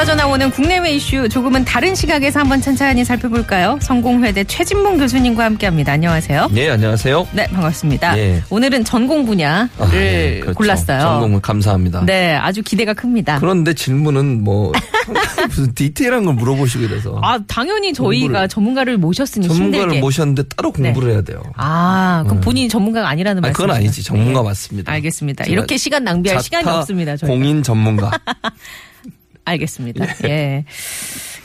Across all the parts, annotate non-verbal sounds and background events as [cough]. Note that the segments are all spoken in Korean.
쏟아져 나오는 국내외 이슈 조금은 다른 시각에서 한번 천천히 살펴볼까요? 성공회대 최진봉 교수님과 함께합니다. 안녕하세요. 네, 안녕하세요. 네, 반갑습니다. 예. 오늘은 전공 분야를 아, 예, 그렇죠. 골랐어요. 전공을 감사합니다. 네, 아주 기대가 큽니다. 그런데 질문은 뭐 [laughs] 무슨 디테일한 걸 물어보시고 이래서 아, 당연히 저희가 공부를- 전문가를 모셨으니 전문가를 힘들게. 모셨는데 따로 공부를 해야 돼요. 아, 그럼 본인이 전문가가 아니라는 아니, 말씀. 그건 아니지. 전문가 맞습니다. 알겠습니다. 이렇게 시간 낭비할 시간이 없습니다. 저희가. 공인 전문가. [laughs] 알겠습니다. 예.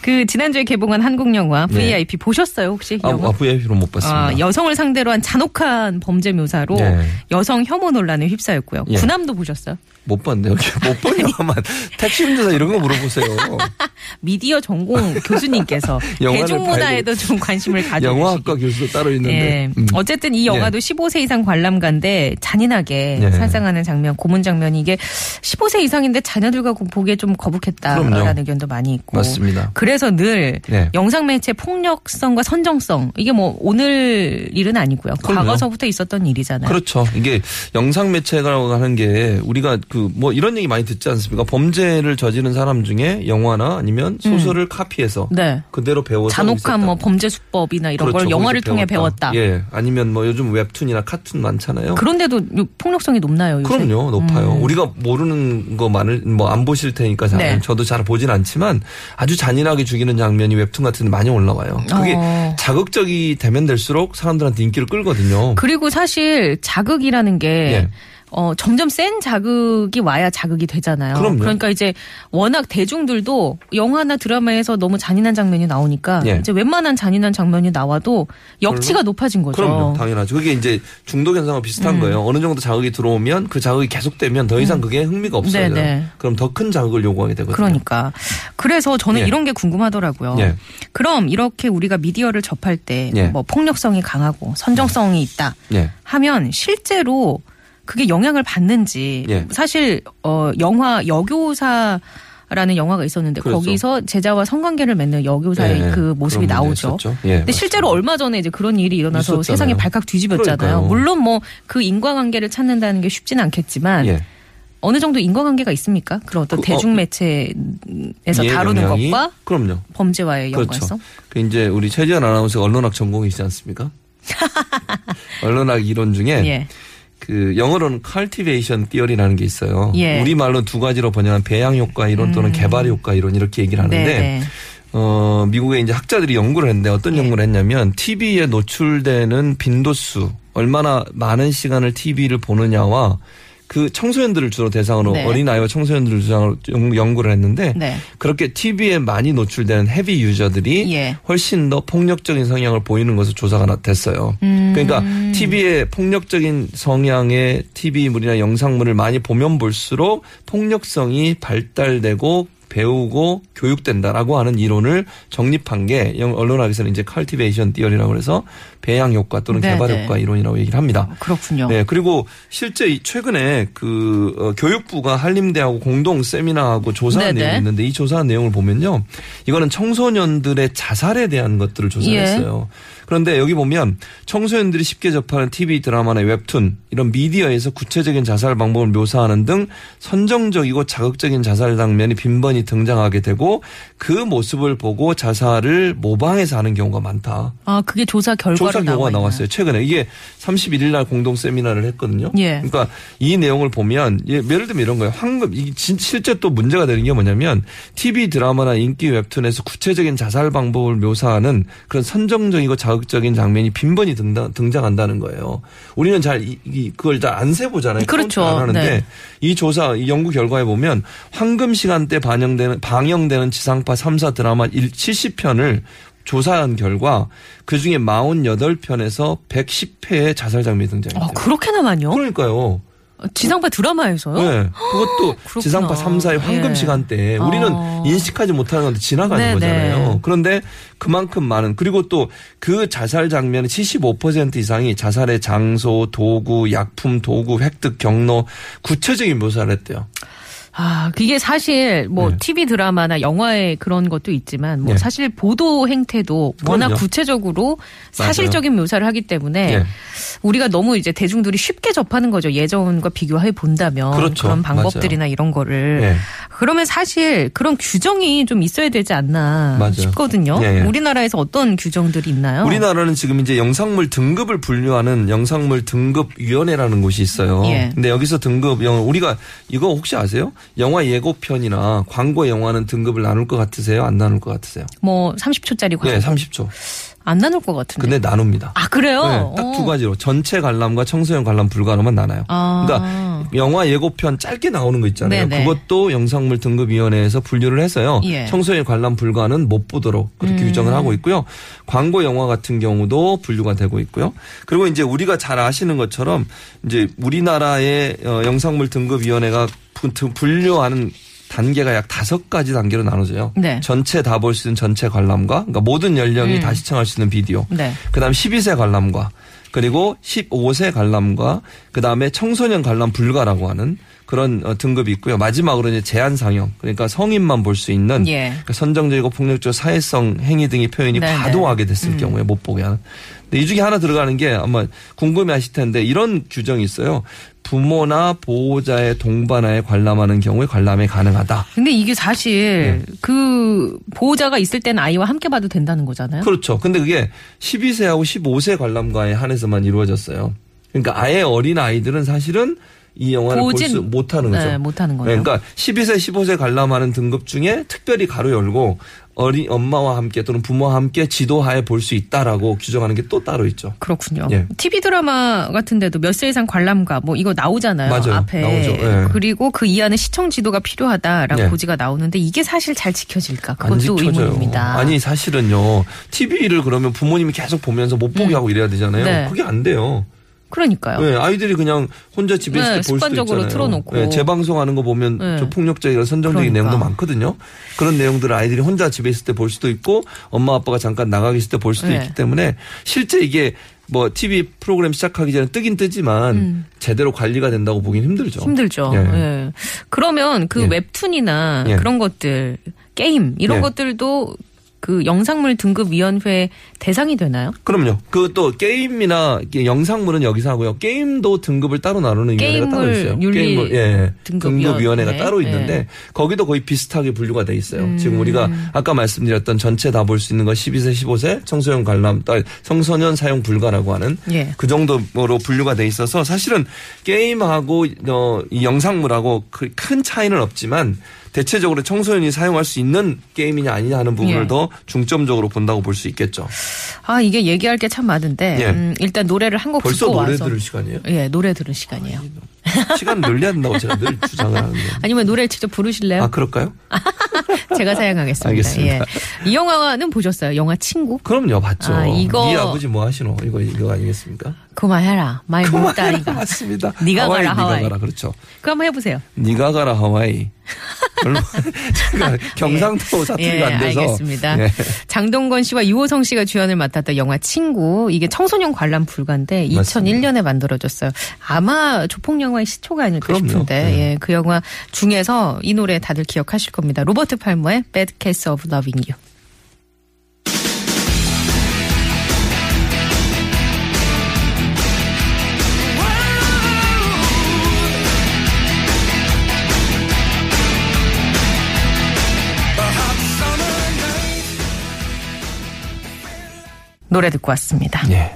그 지난주에 개봉한 한국 영화 네. VIP 보셨어요 혹시 아, 영화? 아, VIP로 못 봤습니다. 아, 여성을 상대로 한 잔혹한 범죄 묘사로 네. 여성 혐오 논란에 휩싸였고요. 예. 군함도 보셨어요? 못 봤네요. [laughs] 못 본 영화만 택시 운전사 이런 거 물어보세요. [laughs] 미디어 전공 교수님께서 [laughs] 대중문화에도 좀 관심을 가져주시기 영화학과 교수도 따로 있는데. 예. 음. 어쨌든 이 영화도 15세 이상 관람가인데 잔인하게 예. 살상하는 장면, 고문 장면이 이게 15세 이상인데 자녀들과 보기에 좀 거북했다라는 그럼요. 의견도 많이 있고. 맞습니다. 그래 서 늘 네. 영상 매체 폭력성과 선정성 이게 뭐 오늘 일은 아니고요. 그럼요. 과거서부터 있었던 일이잖아요. 그렇죠. 이게 영상 매체라고 하는 게 우리가 그 뭐 이런 얘기 많이 듣지 않습니까? 범죄를 저지른 사람 중에 영화나 아니면 소설을 카피해서 네. 그대로 배워서 음. 잔혹한 있었다. 뭐 범죄 수법이나 이런 그렇죠. 걸 영화를 통해 배웠다. 예. 아니면 뭐 요즘 웹툰이나 카툰 많잖아요. 그런데도 요- 폭력성이 높나요? 요새? 그럼요, 높아요. 음. 우리가 모르는 거 많을 뭐 안 보실 테니까 잘, 네. 저도 잘 보진 않지만 아주 잔인하게 죽이는 장면이 웹툰 같은 데 많이 올라와요. 그게 어. 자극적이 되면 될수록 사람들한테 인기를 끌거든요. 그리고 사실 자극이라는 게 예. 어, 점점 센 자극이 와야 자극이 되잖아요. 그럼요. 러니까 이제 워낙 대중들도 영화나 드라마에서 너무 잔인한 장면이 나오니까 예. 이제 웬만한 잔인한 장면이 나와도 역치가 높아진 거죠. 그럼요, 당연하죠. 그게 이제 중독 현상과 비슷한 음. 거예요. 어느 정도 자극이 들어오면 그 자극이 계속되면 더 이상 그게 흥미가 없어요. 네네. 그럼 더 큰 자극을 요구하게 되거든요. 그러니까. 그래서 저는 예. 이런 게 궁금하더라고요. 예. 그럼 이렇게 우리가 미디어를 접할 때 예. 뭐 폭력성이 강하고 선정성이 있다 예. 하면 실제로 그게 영향을 받는지 예. 사실 어 영화 여교사 라는 영화가 있었는데 그렇죠. 거기서 제자와 성관계를 맺는 여교사의 예, 그 모습이 나오죠. 예, 근데 실제로 얼마 전에 이제 그런 일이 일어나서 있었잖아요. 세상이 발칵 뒤집었잖아요. 그러니까요. 물론 뭐 그 인과관계를 찾는다는 게 쉽지는 않겠지만 예. 어느 정도 인과관계가 있습니까? 그런 어떤 그, 어, 대중 매체에서 예, 다루는 영향이? 것과 그럼요. 범죄와의 그렇죠. 연관성? 그 이제 우리 최지현 아나운서 언론학 전공이시지 않습니까? [laughs] 언론학 이론 중에 예. 그 영어로는 cultivation theory라는 게 있어요. 예. 음. 우리 말로 두 가지로 번역한 배양 효과 이론 또는 개발 효과 이론 이렇게 얘기를 하는데 네. 어 미국의 이제 학자들이 연구를 했는데 어떤 예. 연구를 했냐면 TV에 노출되는 빈도수 얼마나 많은 시간을 TV를 보느냐와 그 청소년들을 주로 대상으로 네. 어린아이와 청소년들을 연- 연구를 했는데 네. 그렇게 TV에 많이 노출되는 헤비 유저들이 예. 훨씬 더 폭력적인 성향을 보이는 것으로 조사가 나- 됐어요. 음. 그러니까 TV에 폭력적인 성향의 TV물이나 영상물을 많이 보면 볼수록 폭력성이 발달되고 배우고 교육된다라고 하는 이론을 정립한 게 영- 언론학에서는 이제 cultivation theory라고 해서 배양 효과 또는 네, 개발 네. 효과 이론이라고 얘기를 합니다. 그렇군요. 네, 그리고 실제 이- 최근에 그 어, 교육부가 한림대하고 공동 세미나하고 조사한 네네. 내용이 있는데 이 조사한 내용을 보면요. 이거는 청소년들의 자살에 대한 것들을 조사했어요. 그런데 여기 보면 청소년들이 쉽게 접하는 TV 드라마나 웹툰 이런 미디어에서 구체적인 자살 방법을 묘사하는 등 선정적이고 자극적인 자살 장면이 빈번히 등장하게 되고 그 모습을 보고 자살을 모방해서 하는 경우가 많다. 아, 그게 조사 결과로 조사 결과가 나와? 나왔어요. 최근에 이게 31일 날 공동 세미나를 했거든요. 예. 그러니까 이 내용을 보면 예, 예를 들면 이런 거예요. 황금 이 진- 실제 또 문제가 되는 게 뭐냐면 TV 드라마나 인기 웹툰에서 구체적인 자살 방법을 묘사하는 그런 선정적이고 자극 적인 장면이 빈번히 등장, 등장 한다는 거예요. 우리는 잘 이, 이- 그걸 잘 안 세보잖아요. 그렇죠. 안 하는데 네. 이 조사 이 연구 결과에 보면 황금 시간대 반영되는 방영되는 지상파 3사 드라마 70편을 조사한 결과 그 중에 48편에서 110회의 자살 장면이 등장했대요. 아, 그렇게나 많요? 그러니까요. 지상파 드라마에서요? 네. 그것도 [gasps] 그렇구나. 지상파 3, 4의 황금 예. 시간대에 우리는 아. 인식하지 못하는 건데 지나가는 네네. 거잖아요. 그런데 그만큼 많은 그리고 또 그 자살 장면의 75% 이상이 자살의 장소, 도구, 약품, 도구, 획득 경로 구체적인 묘사를 했대요. 아, 그게 사실 뭐 네. TV 드라마나 영화에 그런 것도 있지만 뭐 네. 사실 보도 행태도 워낙 그럼요. 구체적으로 사실적인 묘사를 하기 때문에 네. 우리가 너무 이제 대중들이 쉽게 접하는 거죠. 예전과 비교해 본다면 그렇죠. 런 방법들이나 이런 거를 네. 그러면 사실 그런 규정이 좀 있어야 되지 않나 맞아요. 싶거든요. 예, 예. 우리나라에서 어떤 규정들이 있나요? 우리나라는 지금 이제 영상물 등급을 분류하는 영상물 등급 위원회라는 곳이 있어요. 예. 근데 여기서 등급 우리가 이거 혹시 아세요? 영화 예고편이나 광고 영화는 등급을 나눌 것 같으세요? 안 나눌 것 같으세요? 뭐 30초짜리 광고 네, 30초. 안 나눌 것 같은데. 근데 나눕니다. 아 그래요? 네, 딱두 어. 가지로 전체 관람과 청소년 관람 불가로만 나눠요. 아. 그러니까 영화 예고편 짧게 나오는 거 있잖아요. 네네. 그것도 영상물 등급위원회에서 분류를 해서요. 예. 청소년 관람 불가는 못 보도록 그렇게 음. 규정을 하고 있고요. 광고 영화 같은 경우도 분류가 되고 있고요. 그리고 이제 우리가 잘 아시는 것처럼 이제 우리나라의 어, 영상물 등급위원회가 분- 분류하는 단계가 약 다섯 가지 단계로 나눠져요. 네. 전체 다 볼 수 있는 전체 관람과 그러니까 모든 연령이 음. 다 시청할 수 있는 비디오. 네. 그다음 12세 관람과 그리고 15세 관람과 그다음에 청소년 관람 불가라고 하는 그런 어, 등급이 있고요. 마지막으로 이제 제한 상영. 그러니까 성인만 볼 수 있는 예. 그러니까 선정적이고 폭력적 사회성 행위 등의 표현이 네네. 음. 과도하게 됐을 경우에 못 보게 하는. 근데 이 중에 하나 들어가는 게 아마 궁금해 하실 텐데 이런 규정이 있어요. 부모나 보호자의 동반하에 관람하는 경우에 관람이 가능하다. 근데 이게 사실 네. 그 보호자가 있을 때는 아이와 함께 봐도 된다는 거잖아요. 그렇죠. 근데 그게 12세하고 15세 관람가에 한해서만 이루어졌어요. 그러니까 아예 어린 아이들은 사실은 이 영화를 볼 수 못하는 거죠. 네, 못하는 거예요. 그러니까 12세, 15세 관람하는 등급 중에 특별히 가로 열고 어린 엄마와 함께 또는 부모와 함께 지도하에 볼 수 있다라고 규정하는 게 또 따로 있죠. 그렇군요. 예. TV 드라마 같은데도 몇 세 이상 관람가 뭐 이거 나오잖아요. 맞아요. 앞에. 나오죠. 예. 그리고 그 이하는 시청 지도가 필요하다라고 예. 고지가 나오는데 이게 사실 잘 지켜질까? 안 그것도. 의문입니다. 아니 사실은요. TV를 그러면 부모님이 계속 보면서 못 보게 하고 이래야 되잖아요. 음. 네. 그게 안 돼요. 그러니까요. 네, 아이들이 그냥 혼자 집에 있을 네, 때볼 수도 있잖아요. 틀어놓고. 네, 재방송하는 거 보면 네. 좀 폭력적이고 선정적인 그러니까. 내용도 많거든요. 그런 내용들을 아이들이 혼자 집에 있을 때 볼 수도 있고 엄마 아빠가 잠깐 나가 계실 때 볼 수도 네. 있기 때문에 실제 이게 뭐 TV 프로그램 시작하기 전에 뜨긴 뜨지만 제대로 관리가 된다고 보긴 힘들죠. 음. 힘들죠. 예. 예. 그러면 그 예. 웹툰이나 예. 그런 것들, 게임 이런 예. 것들도 그 영상물 등급 위원회 대상이 되나요? 그럼요. 그 또 게임이나 영상물은 여기서 하고요. 게임도 등급을 따로 나누는 위원회가 따로 있어요. 게임물, 예, 등급 등급 위원회가 위원회. 따로 있는데 예. 거기도 거의 비슷하게 분류가 돼 있어요. 음. 지금 우리가 아까 말씀드렸던 전체 다 볼 수 있는 거 12세, 15세 청소년 관람, 딸 청소년 사용 불가라고 하는 예. 그 정도로 분류가 돼 있어서 사실은 게임하고 어, 이 영상물하고 그큰 차이는 없지만 대체적으로 청소년이 사용할 수 있는 게임이냐 아니냐 하는 부분을 예. 더 중점적으로 본다고 볼 수 있겠죠. 아 이게 얘기할 게 참 많은데 예. 음, 일단 노래를 한곡 벌써 듣고 노래 와서 들을 시간이에요? 예 노래 들을 시간이에요. 시간 늘려야 된다고 제가 늘 주장을 하는데. 아니면 노래를 직접 부르실래요? 아, 그럴까요? [laughs] 제가 사양하겠습니다. 알겠습니다. 예. 이 영화는 보셨어요? 영화 친구? 그럼요, 봤죠. 아, 이거- 네 아버지 뭐 하시노? 이거, 이거 아니겠습니까? 그만해라. 많이 못다리가. 맞습니다. 네가 하와이, 가라, 하와이. 네가 가라. 그렇죠. 그거 한번 해보세요. 네가 가라, 하와이. 얼마, [laughs] 제가 [laughs] 경상도 사투리가 예, 안 돼서. 알겠습니다. 예. 장동건 씨와 유호성 씨가 주연을 맡았던 영화 친구 이게 청소년 관람 불가인데 2001년에 만들어졌어요. 아마 조폭 영화 의 시초가 아닐까 그럼요. 싶은데 네. 예, 그 영화 중에서 이 노래 다들 기억하실 겁니다. 로버트 팔머의 Bad Case of Loving You. 노래 듣고 왔습니다. 예.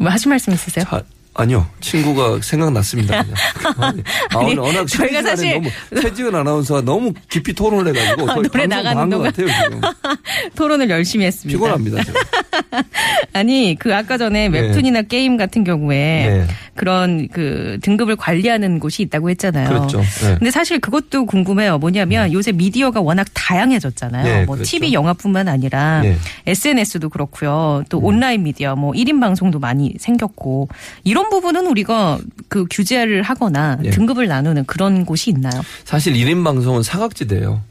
뭐 하실 말씀 있으세요? 자, 아니요. 친구가 생각났습니다. [laughs] 그냥. 아, 아니, 오늘 워낙 저희가 사실- 너무 최지은 아나운서가 너무 깊이 토론을 해가지고 거의 노래 방송 나가는 것. 같아요, 지금. [laughs] 토론을 열심히 했습니다. 피곤합니다. [laughs] 아니 그 아까 전에 네. 웹툰이나 게임 같은 경우에 네. 그런 그 등급을 관리하는 곳이 있다고 했잖아요. 그렇죠. 네. 근데 사실 그것도 궁금해요. 뭐냐면 요새 미디어가 워낙 다양해졌잖아요. 네, 뭐 그렇죠. TV, 영화뿐만 아니라 네. SNS도 그렇고요. 또 온라인 미디어 뭐 1인 방송도 많이 생겼고 이런 부분은 우리가 그 규제를 하거나 네. 등급을 나누는 그런 곳이 있나요? 사실 1인 방송은 사각지대예요.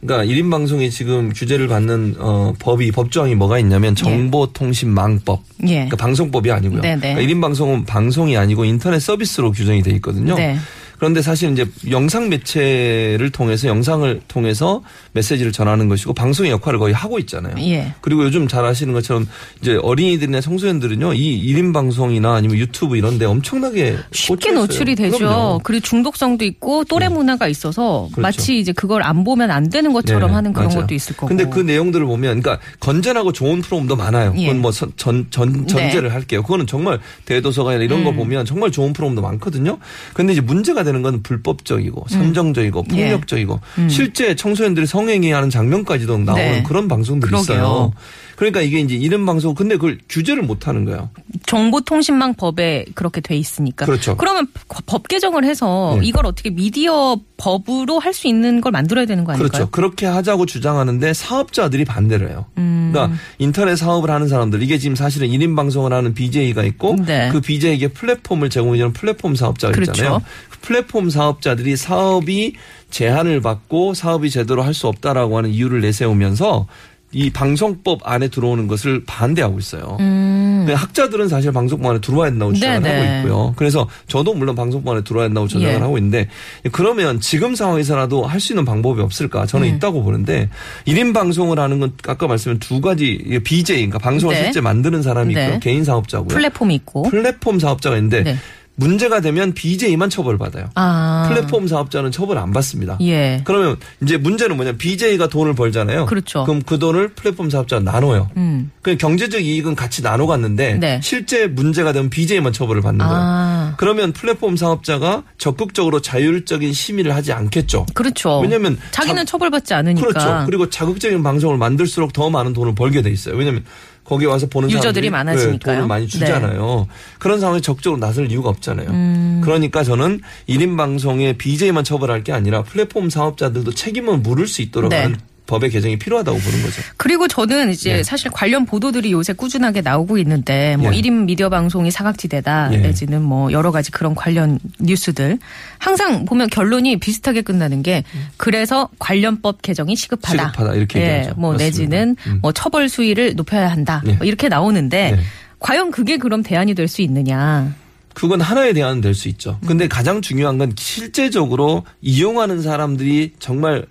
그러니까 1인 방송이 지금 규제를 받는 어, 법이 법조항이 뭐가 있냐면 정보통신망법. 예. 그러니까 방송법이 아니고요. 네네. 그러니까 1인 방송은 방송이 아니고 인터넷 서비스로 규정이 돼 있거든요. 네. 그런데 사실 이제 영상 매체를 통해서 영상을 통해서 메시지를 전하는 것이고 방송의 역할을 거의 하고 있잖아요. 예. 그리고 요즘 잘 아시는 것처럼 이제 어린이들이나 청소년들은요, 이 1인 방송이나 아니면 유튜브 이런 데 엄청나게 쉽게 꽂혀 있어요. 노출이 되죠. 그럼요. 그리고 중독성도 있고 또래 문화가 있어서 그렇죠. 마치 이제 그걸 안 보면 안 되는 것처럼 네, 하는 그런 맞아요. 것도 있을 거고. 근데 그 내용들을 보면, 그러니까 건전하고 좋은 프로그램도 많아요. 예. 그건 뭐 전, 전, 전, 전제를 할게요. 그거는 정말 대도서관이나 이런 거 음. 보면 정말 좋은 프로그램도 많거든요. 근데 이제 문제가 되는 건 불법적이고 선정적이고 예. 폭력적이고 실제 청소년들이 성행위 하는 장면까지도 나오는 네. 그런 방송들이 그러게요. 있어요. 그러니까 이게 이제 이런 방송, 근데 그걸 규제를 못 하는 거예요. 정보통신망 법에 그렇게 돼 있으니까. 그렇죠. 그러면 법 개정을 해서 네. 이걸 어떻게 미디어 법으로 할 수 있는 걸 만들어야 되는 거 아닐까요? 그렇죠. 그렇게 하자고 주장하는데 사업자들이 반대를 해요. 음. 그러니까 인터넷 사업을 하는 사람들 이게 지금 사실은 1인 방송을 하는 BJ가 있고 네. 그 BJ에게 플랫폼을 제공해주는 플랫폼 사업자가 그렇죠. 있잖아요. 그 플랫폼 사업자들이 사업이 제한을 받고 사업이 제대로 할 수 없다라고 하는 이유를 내세우면서 이 방송법 안에 들어오는 것을 반대하고 있어요. 근데 학자들은 사실 방송법 안에 들어와야 된다고 주장을 음. 네네. 하고 있고요. 그래서 저도 물론 방송법 안에 들어와야 된다고 주장을 예. 하고 있는데 그러면 지금 상황에서라도 할 수 있는 방법이 없을까? 저는 음. 있다고 보는데 1인 방송을 하는 건 아까 말씀한 두 가지 BJ 그러니까 방송을 네. 실제 만드는 사람이 네. 있고 개인 사업자고요. 플랫폼이 있고. 플랫폼 사업자가 있는데 네. 문제가 되면 BJ만 처벌받아요. 아. 플랫폼 사업자는 처벌 안 받습니다. 예. 그러면 이제 문제는 뭐냐? BJ가 돈을 벌잖아요. 그렇죠. 그럼 그 돈을 플랫폼 사업자가 나눠요. 음. 그 경제적 이익은 같이 나눠 갔는데 네. 실제 문제가 되면 BJ만 처벌을 받는 거예요. 아. 그러면 플랫폼 사업자가 적극적으로 자율적인 심의를 하지 않겠죠. 그렇죠. 왜냐면 자기는 자- 처벌받지 않으니까. 그렇죠. 그리고 자극적인 방송을 만들수록 더 많은 돈을 벌게 돼 있어요. 왜냐하면 거기 와서 보는 유저들이 많아지니까요. 네, 돈을 많이 주잖아요. 그런 상황에 적극적으로 나설 이유가 없잖아요. 음. 그러니까 저는 1인 방송에 BJ만 처벌할 게 아니라 플랫폼 사업자들도 책임을 물을 수 있도록 네. 하는 법의 개정이 필요하다고 보는 거죠. 그리고 저는 이제 네. 사실 관련 보도들이 요새 꾸준하게 나오고 있는데 뭐 예. 1인 미디어 방송이 사각지대다 예. 내지는 뭐 여러 가지 그런 관련 뉴스들 항상 보면 결론이 비슷하게 끝나는 게 그래서 관련법 개정이 시급하다. 시급하다, 이렇게 예, 얘기하죠. 뭐 맞습니다. 내지는 음. 뭐 처벌 수위를 높여야 한다. 예. 뭐 이렇게 나오는데 네. 과연 그게 그럼 대안이 될 수 있느냐. 그건 하나의 대안은 될 수 있죠. 근데 음. 가장 중요한 건 실제적으로 이용하는 사람들이 정말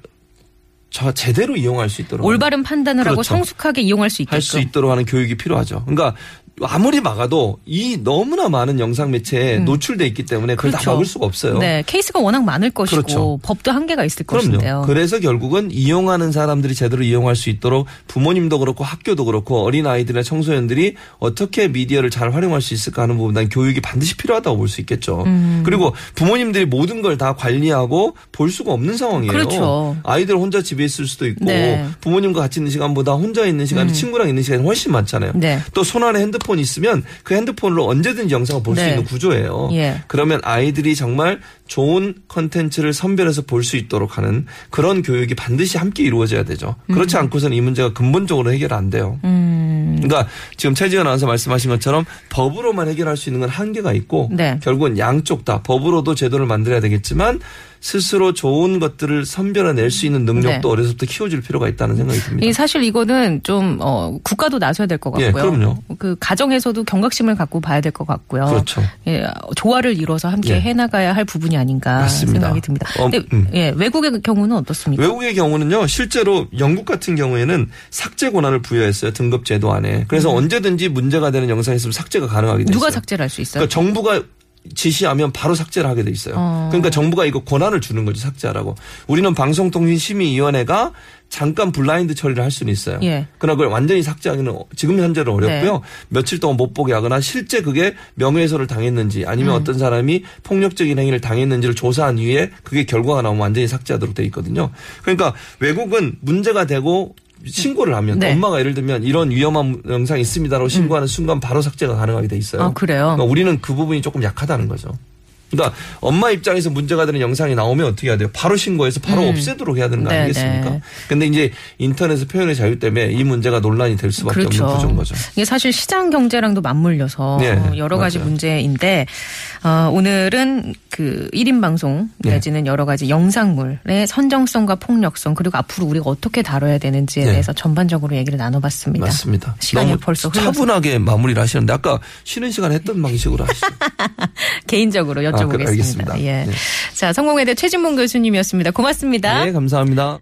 저 제대로 이용할 수 있도록 올바른 판단을 하고 그렇죠. 성숙하게 이용할 수 있게끔. 할 수 있도록 하는 교육이 필요하죠. 그러니까 아무리 막아도 이 너무나 많은 영상 매체에 노출돼 있기 때문에 그걸 다 음. 그렇죠. 막을 수가 없어요. 네, 케이스가 워낙 많을 것이고 그렇죠. 법도 한계가 있을 것인데요. 그럼요. 그래서 결국은 이용하는 사람들이 제대로 이용할 수 있도록 부모님도 그렇고 학교도 그렇고 어린 아이들이나 청소년들이 어떻게 미디어를 잘 활용할 수 있을까 하는 부분 난 교육이 반드시 필요하다고 볼 수 있겠죠. 음. 그리고 부모님들이 모든 걸 다 관리하고 볼 수가 없는 상황이에요. 그렇죠. 아이들 혼자 집에 있을 수도 있고 네. 음. 부모님과 같이 있는 시간보다 혼자 있는 시간이 친구랑 있는 시간이 훨씬 많잖아요. 네. 또 손 안에 핸드폰 이 있으면 그 핸드폰으로 언제든지 영상을 볼수 네. 있는 구조예요. 예. 그러면 아이들이 정말 좋은 컨텐츠를 선별해서 볼 수 있도록 하는 그런 교육이 반드시 함께 이루어져야 되죠. 그렇지 않고서는 이 문제가 근본적으로 해결 안 돼요. 음. 그러니까 지금 최지은 아나운서 말씀하신 것처럼 법으로만 해결할 수 있는 건 한계가 있고 네. 결국은 양쪽 다 법으로도 제도를 만들어야 되겠지만 스스로 좋은 것들을 선별해낼 수 있는 능력도 네. 어려서부터 키워줄 필요가 있다는 생각이 듭니다. 이 사실 이거는 좀 어, 국가도 나서야 될 것 같고요. 예, 그럼요. 그 가정에서도 경각심을 갖고 봐야 될 것 같고요. 그렇죠. 예, 조화를 이뤄서 함께 예. 해나가야 할 부분이 아닌가 맞습니다. 생각이 듭니다. 어, 근데 음. 예, 외국의 경우는 어떻습니까? 외국의 경우는요, 실제로 영국 같은 경우에는 삭제 권한을 부여했어요. 등급 제도 안에. 그래서 언제든지 문제가 되는 영상이 있으면 삭제가 가능하게 됐어요. 누가 삭제를 할 수 있어요? 그러니까 정부가 지시하면 바로 삭제를 하게 돼 있어요. 어. 그러니까 정부가 이거 권한을 주는 거죠, 삭제하라고. 우리는 방송통신심의위원회가 잠깐 블라인드 처리를 할 수는 있어요. 예. 그러나 그걸 완전히 삭제하기는 지금 현재는 어렵고요. 네. 며칠 동안 못 보게 하거나 실제 그게 명예훼손을 당했는지 아니면 음. 어떤 사람이 폭력적인 행위를 당했는지를 조사한 이후에 그게 결과가 나오면 완전히 삭제하도록 돼 있거든요. 그러니까 외국은 문제가 되고 신고를 하면 네. 엄마가 예를 들면 이런 위험한 영상이 있습니다라고 신고하는 순간 바로 삭제가 가능하게 돼 있어요. 아, 그래요? 그러니까 우리는 그 부분이 조금 약하다는 거죠. 그러니까 엄마 입장에서 문제가 되는 영상이 나오면 어떻게 해야 돼요? 바로 신고해서 바로 없애도록 해야 되는 거 음. 네, 아니겠습니까? 네. 근데 이제 인터넷의 표현의 자유 때문에 이 문제가 논란이 될 수밖에 그렇죠. 없는 구조인 거죠. 이게 사실 시장 경제랑도 맞물려서 네, 여러 가지 맞아요. 문제인데 어, 오늘은 그 1인 방송 네. 내지는 여러 가지 영상물의 선정성과 폭력성 그리고 앞으로 우리가 어떻게 다뤄야 되는지에 네. 대해서 전반적으로 얘기를 나눠봤습니다. 맞습니다. 시간이 너무 벌써 흘러서 차분하게 마무리를 하시는데 아까 쉬는 시간 했던 방식으로 하시죠. [laughs] 개인적으로 아, 그- 여쭤보겠습니다. 알겠습니다. 예. 네. 자, 성공회대 최진봉 교수님이었습니다. 고맙습니다. 네, 감사합니다.